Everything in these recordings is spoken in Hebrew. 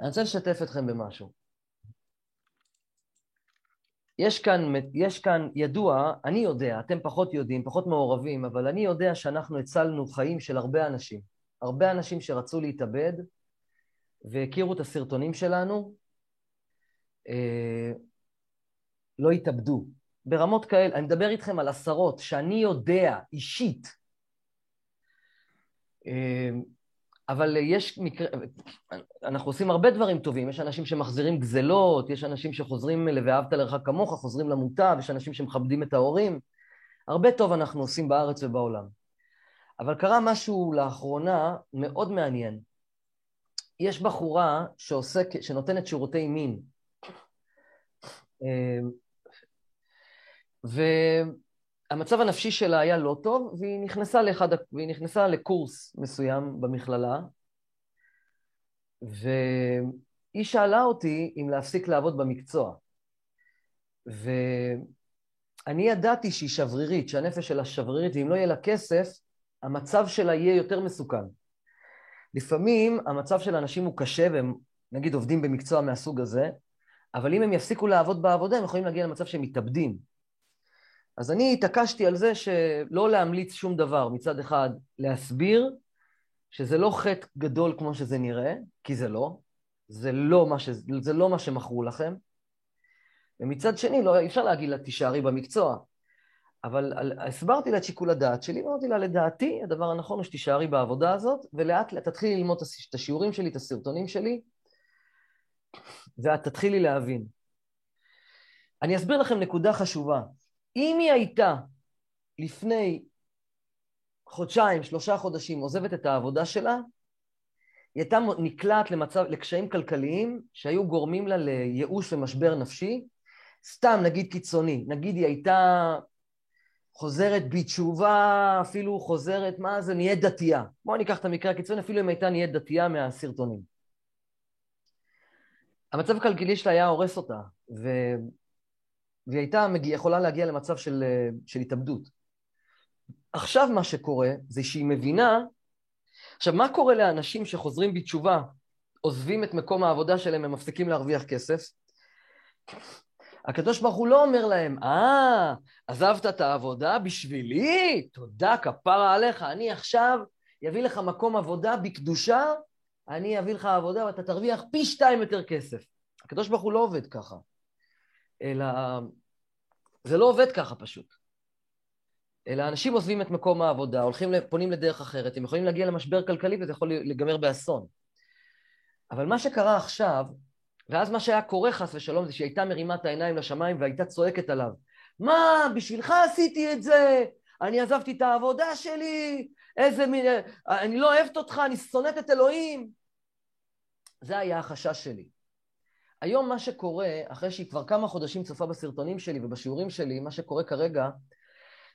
אני רוצה לשתף אתכם במשהו. יש כאן, יש כאן ידוע, אני יודע, אתם פחות יודעים, פחות מעורבים, אבל אני יודע שאנחנו הצלנו חיים של הרבה אנשים. הרבה אנשים שרצו להתאבד והכירו את הסרטונים שלנו, אה, לא התאבדו. ברמות כאלה, אני מדבר איתכם על עשרות שאני יודע אישית, אה, אבל יש מקרה, אנחנו עושים הרבה דברים טובים, יש אנשים שמחזירים גזלות, יש אנשים שחוזרים ל"ואהבת לרעך כמוך", חוזרים למוטב, יש אנשים שמכבדים את ההורים. הרבה טוב אנחנו עושים בארץ ובעולם. אבל קרה משהו לאחרונה מאוד מעניין. יש בחורה שעוסק, שנותנת שירותי מין. אה, והמצב הנפשי שלה היה לא טוב, והיא נכנסה, לאחד, והיא נכנסה לקורס מסוים במכללה, והיא שאלה אותי אם להפסיק לעבוד במקצוע. ואני ידעתי שהיא שברירית, שהנפש שלה שברירית, ואם לא יהיה לה כסף, המצב שלה יהיה יותר מסוכן. לפעמים המצב של האנשים הוא קשה, והם נגיד עובדים במקצוע מהסוג הזה, אבל אם הם יפסיקו לעבוד בעבודה, הם יכולים להגיע למצב שהם מתאבדים. אז אני התעקשתי על זה שלא להמליץ שום דבר. מצד אחד, להסביר שזה לא חטא גדול כמו שזה נראה, כי זה לא. זה לא מה, ש... זה לא מה שמכרו לכם. ומצד שני, לא, אי אפשר להגיד לה, תישארי במקצוע. אבל על, הסברתי לה את שיקול הדעת שלי, ואמרתי לה, לדעתי, הדבר הנכון הוא שתישארי בעבודה הזאת, ולאט לאט תתחילי ללמוד את השיעורים שלי, את הסרטונים שלי, ואת תתחילי להבין. אני אסביר לכם נקודה חשובה. אם היא הייתה לפני חודשיים, שלושה חודשים, עוזבת את העבודה שלה, היא הייתה נקלעת למצב, לקשיים כלכליים שהיו גורמים לה לייאוש ומשבר נפשי, סתם נגיד קיצוני, נגיד היא הייתה חוזרת בתשובה, אפילו חוזרת, מה זה, נהיית דתייה. בואו ניקח את המקרה הקיצוני, אפילו אם הייתה נהיית דתייה מהסרטונים. המצב הכלכלי שלה היה הורס אותה, ו... והיא הייתה מגיע, יכולה להגיע למצב של, של התאבדות. עכשיו מה שקורה זה שהיא מבינה, עכשיו מה קורה לאנשים שחוזרים בתשובה, עוזבים את מקום העבודה שלהם, הם מפסיקים להרוויח כסף? הקדוש ברוך הוא לא אומר להם, אה, עזבת את העבודה בשבילי? תודה, כפרה עליך, אני עכשיו אביא לך מקום עבודה בקדושה, אני אביא לך עבודה ואתה תרוויח פי שתיים יותר כסף. הקדוש ברוך הוא לא עובד ככה. אלא זה לא עובד ככה פשוט. אלא אנשים עוזבים את מקום העבודה, הולכים, פונים לדרך אחרת, הם יכולים להגיע למשבר כלכלי וזה יכול להיגמר באסון. אבל מה שקרה עכשיו, ואז מה שהיה קורה חס ושלום זה שהיא הייתה מרימה את העיניים לשמיים והייתה צועקת עליו. מה, בשבילך עשיתי את זה? אני עזבתי את העבודה שלי? איזה מין... אני לא אוהבת אותך, אני שונאת את אלוהים. זה היה החשש שלי. היום מה שקורה, אחרי שהיא כבר כמה חודשים צופה בסרטונים שלי ובשיעורים שלי, מה שקורה כרגע,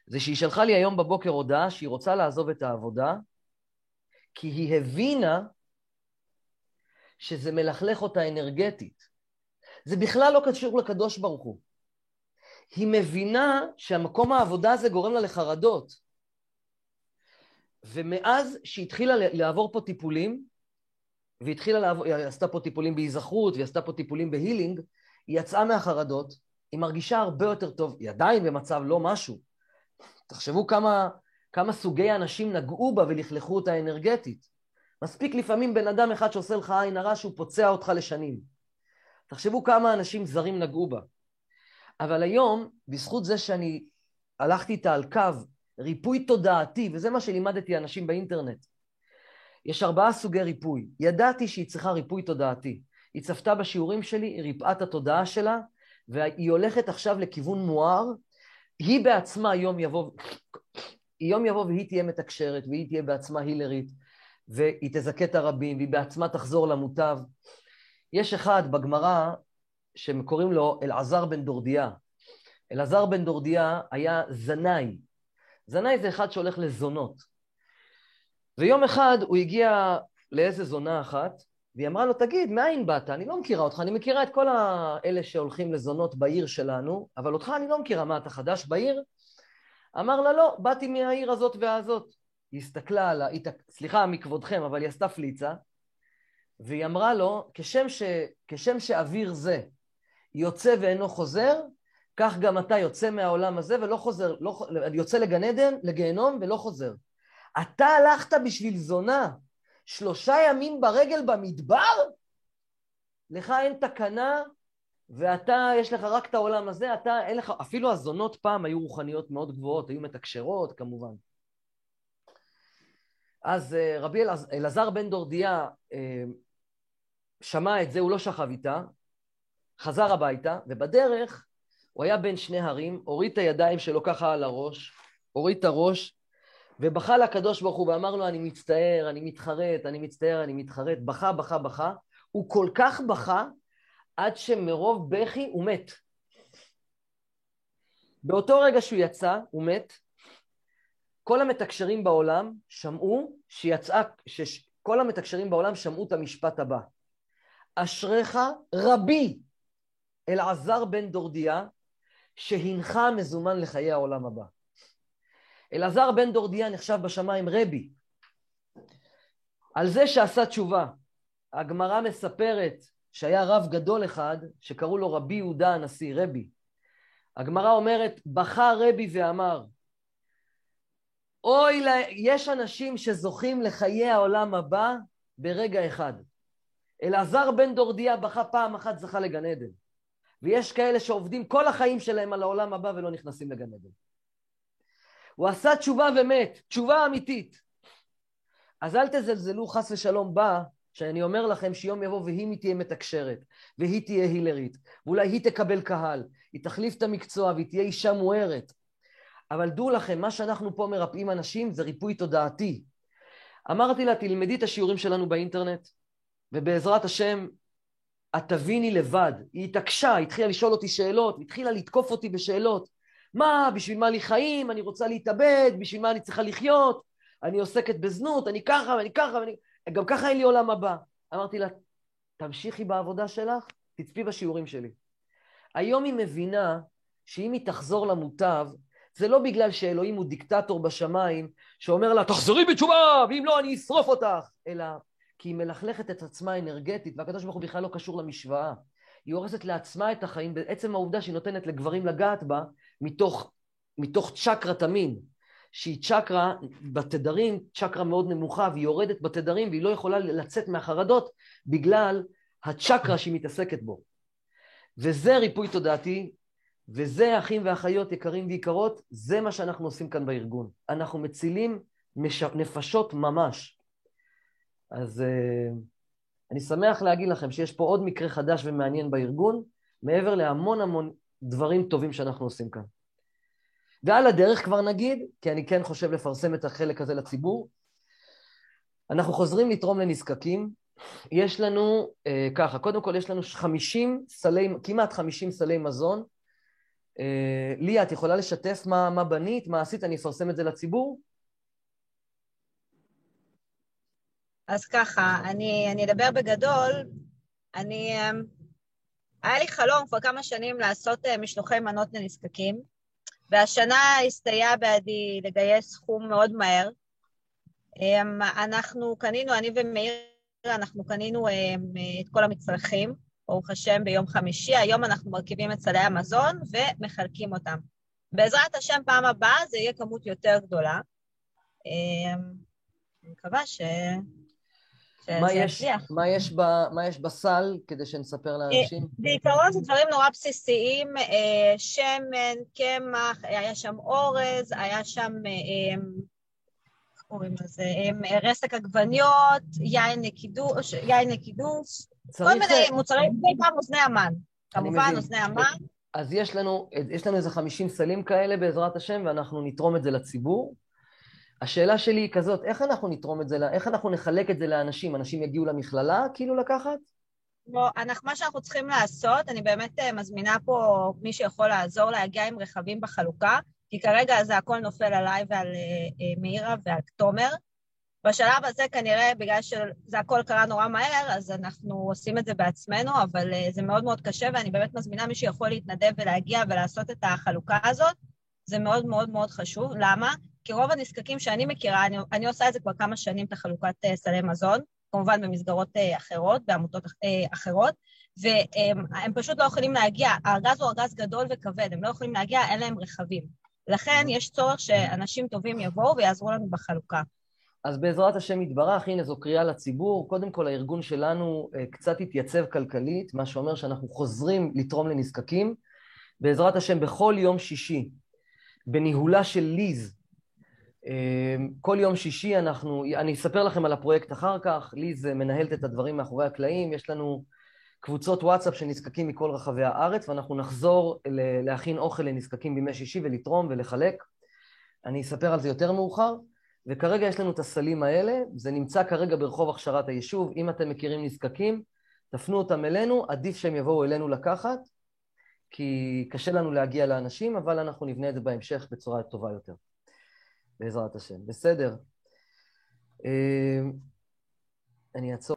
זה שהיא שלחה לי היום בבוקר הודעה שהיא רוצה לעזוב את העבודה, כי היא הבינה שזה מלכלך אותה אנרגטית. זה בכלל לא קשור לקדוש ברוך הוא. היא מבינה שהמקום העבודה הזה גורם לה לחרדות. ומאז שהתחילה לעבור פה טיפולים, והתחילה לעבור, היא עשתה פה טיפולים בהיזכרות, והיא עשתה פה טיפולים בהילינג, היא יצאה מהחרדות, היא מרגישה הרבה יותר טוב, היא עדיין במצב לא משהו. תחשבו כמה, כמה סוגי אנשים נגעו בה ולכלכו אותה אנרגטית. מספיק לפעמים בן אדם אחד שעושה לך עין הרע שהוא פוצע אותך לשנים. תחשבו כמה אנשים זרים נגעו בה. אבל היום, בזכות זה שאני הלכתי איתה על קו ריפוי תודעתי, וזה מה שלימדתי אנשים באינטרנט, יש ארבעה סוגי ריפוי. ידעתי שהיא צריכה ריפוי תודעתי. היא צפתה בשיעורים שלי, היא ריפאה את התודעה שלה, והיא הולכת עכשיו לכיוון מואר. היא בעצמה יום יבוא, יום יבוא והיא תהיה מתקשרת, והיא תהיה בעצמה הילרית, והיא תזכה את הרבים, והיא בעצמה תחזור למוטב. יש אחד בגמרא שקוראים לו אלעזר בן דורדיה. אלעזר בן דורדיה היה זנאי. זנאי זה אחד שהולך לזונות. ויום אחד הוא הגיע לאיזה זונה אחת, והיא אמרה לו, תגיד, מאין באת? אני לא מכירה אותך, אני מכירה את כל האלה שהולכים לזונות בעיר שלנו, אבל אותך אני לא מכירה, מה, אתה חדש בעיר? אמר לה, לא, באתי מהעיר הזאת והזאת. היא הסתכלה על ה... סליחה מכבודכם, אבל היא עשתה פליצה, והיא אמרה לו, כשם, ש, כשם שאוויר זה יוצא ואינו חוזר, כך גם אתה יוצא מהעולם הזה ולא חוזר, לא, יוצא לגן עדן, לגיהנום ולא חוזר. אתה הלכת בשביל זונה שלושה ימים ברגל במדבר? לך אין תקנה ואתה, יש לך רק את העולם הזה, אתה, אין לך, אפילו הזונות פעם היו רוחניות מאוד גבוהות, היו מתקשרות כמובן. אז אה, רבי אלעזר בן דורדיה אה, שמע את זה, הוא לא שכב איתה, חזר הביתה, ובדרך הוא היה בין שני הרים, הוריד את הידיים שלו ככה על הראש, הוריד את הראש, ובכה לקדוש ברוך הוא ואמר לו, אני מצטער, אני מתחרט, אני מצטער, אני מתחרט, בכה, בכה, בכה. הוא כל כך בכה, עד שמרוב בכי הוא מת. באותו רגע שהוא יצא, הוא מת, כל המתקשרים בעולם שמעו שיצאה, שכל המתקשרים בעולם שמעו את המשפט הבא: אשריך רבי אלעזר בן דורדיה, שהנחה מזומן לחיי העולם הבא. אלעזר בן דורדיה נחשב בשמיים רבי. על זה שעשה תשובה. הגמרא מספרת שהיה רב גדול אחד שקראו לו רבי יהודה הנשיא, רבי. הגמרא אומרת, בכה רבי ואמר, אוי, יש אנשים שזוכים לחיי העולם הבא ברגע אחד. אלעזר בן דורדיה בכה פעם אחת, זכה לגן עדן. ויש כאלה שעובדים כל החיים שלהם על העולם הבא ולא נכנסים לגן עדן. הוא עשה תשובה ומת, תשובה אמיתית. אז אל תזלזלו חס ושלום בה, שאני אומר לכם שיום יבוא והיא תהיה מתקשרת, והיא תהיה הילרית, ואולי היא תקבל קהל, היא תחליף את המקצוע והיא תהיה אישה מוארת. אבל דעו לכם, מה שאנחנו פה מרפאים אנשים זה ריפוי תודעתי. אמרתי לה, תלמדי את השיעורים שלנו באינטרנט, ובעזרת השם, את תביני לבד. היא התעקשה, התחילה לשאול אותי שאלות, התחילה לתקוף אותי בשאלות. מה, בשביל מה לי חיים? אני רוצה להתאבד, בשביל מה אני צריכה לחיות? אני עוסקת בזנות, אני ככה ואני ככה ואני... גם ככה אין לי עולם הבא. אמרתי לה, תמשיכי בעבודה שלך, תצפי בשיעורים שלי. היום היא מבינה שאם היא תחזור למוטב, זה לא בגלל שאלוהים הוא דיקטטור בשמיים, שאומר לה, תחזרי בתשובה, ואם לא, אני אשרוף אותך, אלא כי היא מלכלכת את עצמה אנרגטית, והקדוש ברוך הוא בכלל לא קשור למשוואה. היא הורסת לעצמה את החיים בעצם העובדה שהיא נותנת לגברים לגעת בה מתוך, מתוך צ'קרת המין, שהיא צ'קרה בתדרים, צ'קרה מאוד נמוכה, והיא יורדת בתדרים והיא לא יכולה לצאת מהחרדות בגלל הצ'קרה שהיא מתעסקת בו. וזה ריפוי תודעתי, וזה אחים ואחיות יקרים ויקרות, זה מה שאנחנו עושים כאן בארגון. אנחנו מצילים. נפשות ממש. אז uh, אני שמח להגיד לכם שיש פה עוד מקרה חדש ומעניין בארגון, מעבר להמון המון דברים טובים שאנחנו עושים כאן. ועל הדרך כבר נגיד, כי אני כן חושב לפרסם את החלק הזה לציבור, אנחנו חוזרים לתרום לנזקקים. יש לנו, אה, ככה, קודם כל יש לנו 50 סלי, כמעט 50 סלי מזון. אה, ליה, את יכולה לשתף מה, מה בנית, מה עשית, אני אפרסם את זה לציבור? אז ככה, אני, אני אדבר בגדול. אני, אה, היה לי חלום כבר כמה שנים לעשות אה, משלוחי מנות לנזקקים. והשנה הסתייע בעדי לגייס סכום מאוד מהר. אמ, אנחנו קנינו, אני ומאיר, אנחנו קנינו אמ, את כל המצרכים, ברוך השם, ביום חמישי. היום אנחנו מרכיבים את סלי המזון ומחלקים אותם. בעזרת השם, פעם הבאה זה יהיה כמות יותר גדולה. אמ, אני מקווה ש... מה יש, מה, יש ב, מה יש בסל כדי שנספר אה, לאנשים? בעיקרון זה דברים נורא בסיסיים, אה, שמן, קמח, היה שם אורז, היה שם, אה, איך קוראים לזה, רסק עגבניות, יין לקידוש, יין לקידוש, כל מיני מוצרים, בעיקר אוזני המן, כמובן אוזני המן. אז יש לנו, יש לנו איזה 50 סלים כאלה בעזרת השם, ואנחנו נתרום את זה לציבור. השאלה שלי היא כזאת, איך אנחנו נתרום את זה, איך אנחנו נחלק את זה לאנשים? אנשים יגיעו למכללה כאילו לקחת? לא, אנחנו, מה שאנחנו צריכים לעשות, אני באמת אה, מזמינה פה מי שיכול לעזור להגיע עם רכבים בחלוקה, כי כרגע זה הכל נופל עליי ועל אה, אה, מאירה ועל תומר. בשלב הזה כנראה, בגלל שזה הכל קרה נורא מהר, אז אנחנו עושים את זה בעצמנו, אבל זה מאוד מאוד קשה, ואני באמת מזמינה מי שיכול להתנדב ולהגיע ולעשות את החלוקה הזאת. זה מאוד מאוד מאוד חשוב. למה? כי רוב הנזקקים שאני מכירה, אני, אני עושה את זה כבר כמה שנים, את החלוקת uh, סלי מזון, כמובן במסגרות אחרות, בעמותות אחרות, והם פשוט לא יכולים להגיע, הארגז הוא ארגז גדול וכבד, הם לא יכולים להגיע, אין להם רכבים. לכן יש צורך שאנשים טובים יבואו ויעזרו לנו בחלוקה. אז בעזרת השם יתברך, הנה זו קריאה לציבור. קודם כל, הארגון שלנו קצת התייצב כלכלית, מה שאומר שאנחנו חוזרים לתרום לנזקקים. בעזרת השם, בכל יום שישי, בניהולה של ליז, כל יום שישי אנחנו, אני אספר לכם על הפרויקט אחר כך, ליז מנהלת את הדברים מאחורי הקלעים, יש לנו קבוצות וואטסאפ של נזקקים מכל רחבי הארץ, ואנחנו נחזור להכין אוכל לנזקקים בימי שישי ולתרום ולחלק. אני אספר על זה יותר מאוחר, וכרגע יש לנו את הסלים האלה, זה נמצא כרגע ברחוב הכשרת היישוב, אם אתם מכירים נזקקים, תפנו אותם אלינו, עדיף שהם יבואו אלינו לקחת, כי קשה לנו להגיע לאנשים, אבל אנחנו נבנה את זה בהמשך בצורה טובה יותר, בעזרת השם. בסדר. אני אעצור.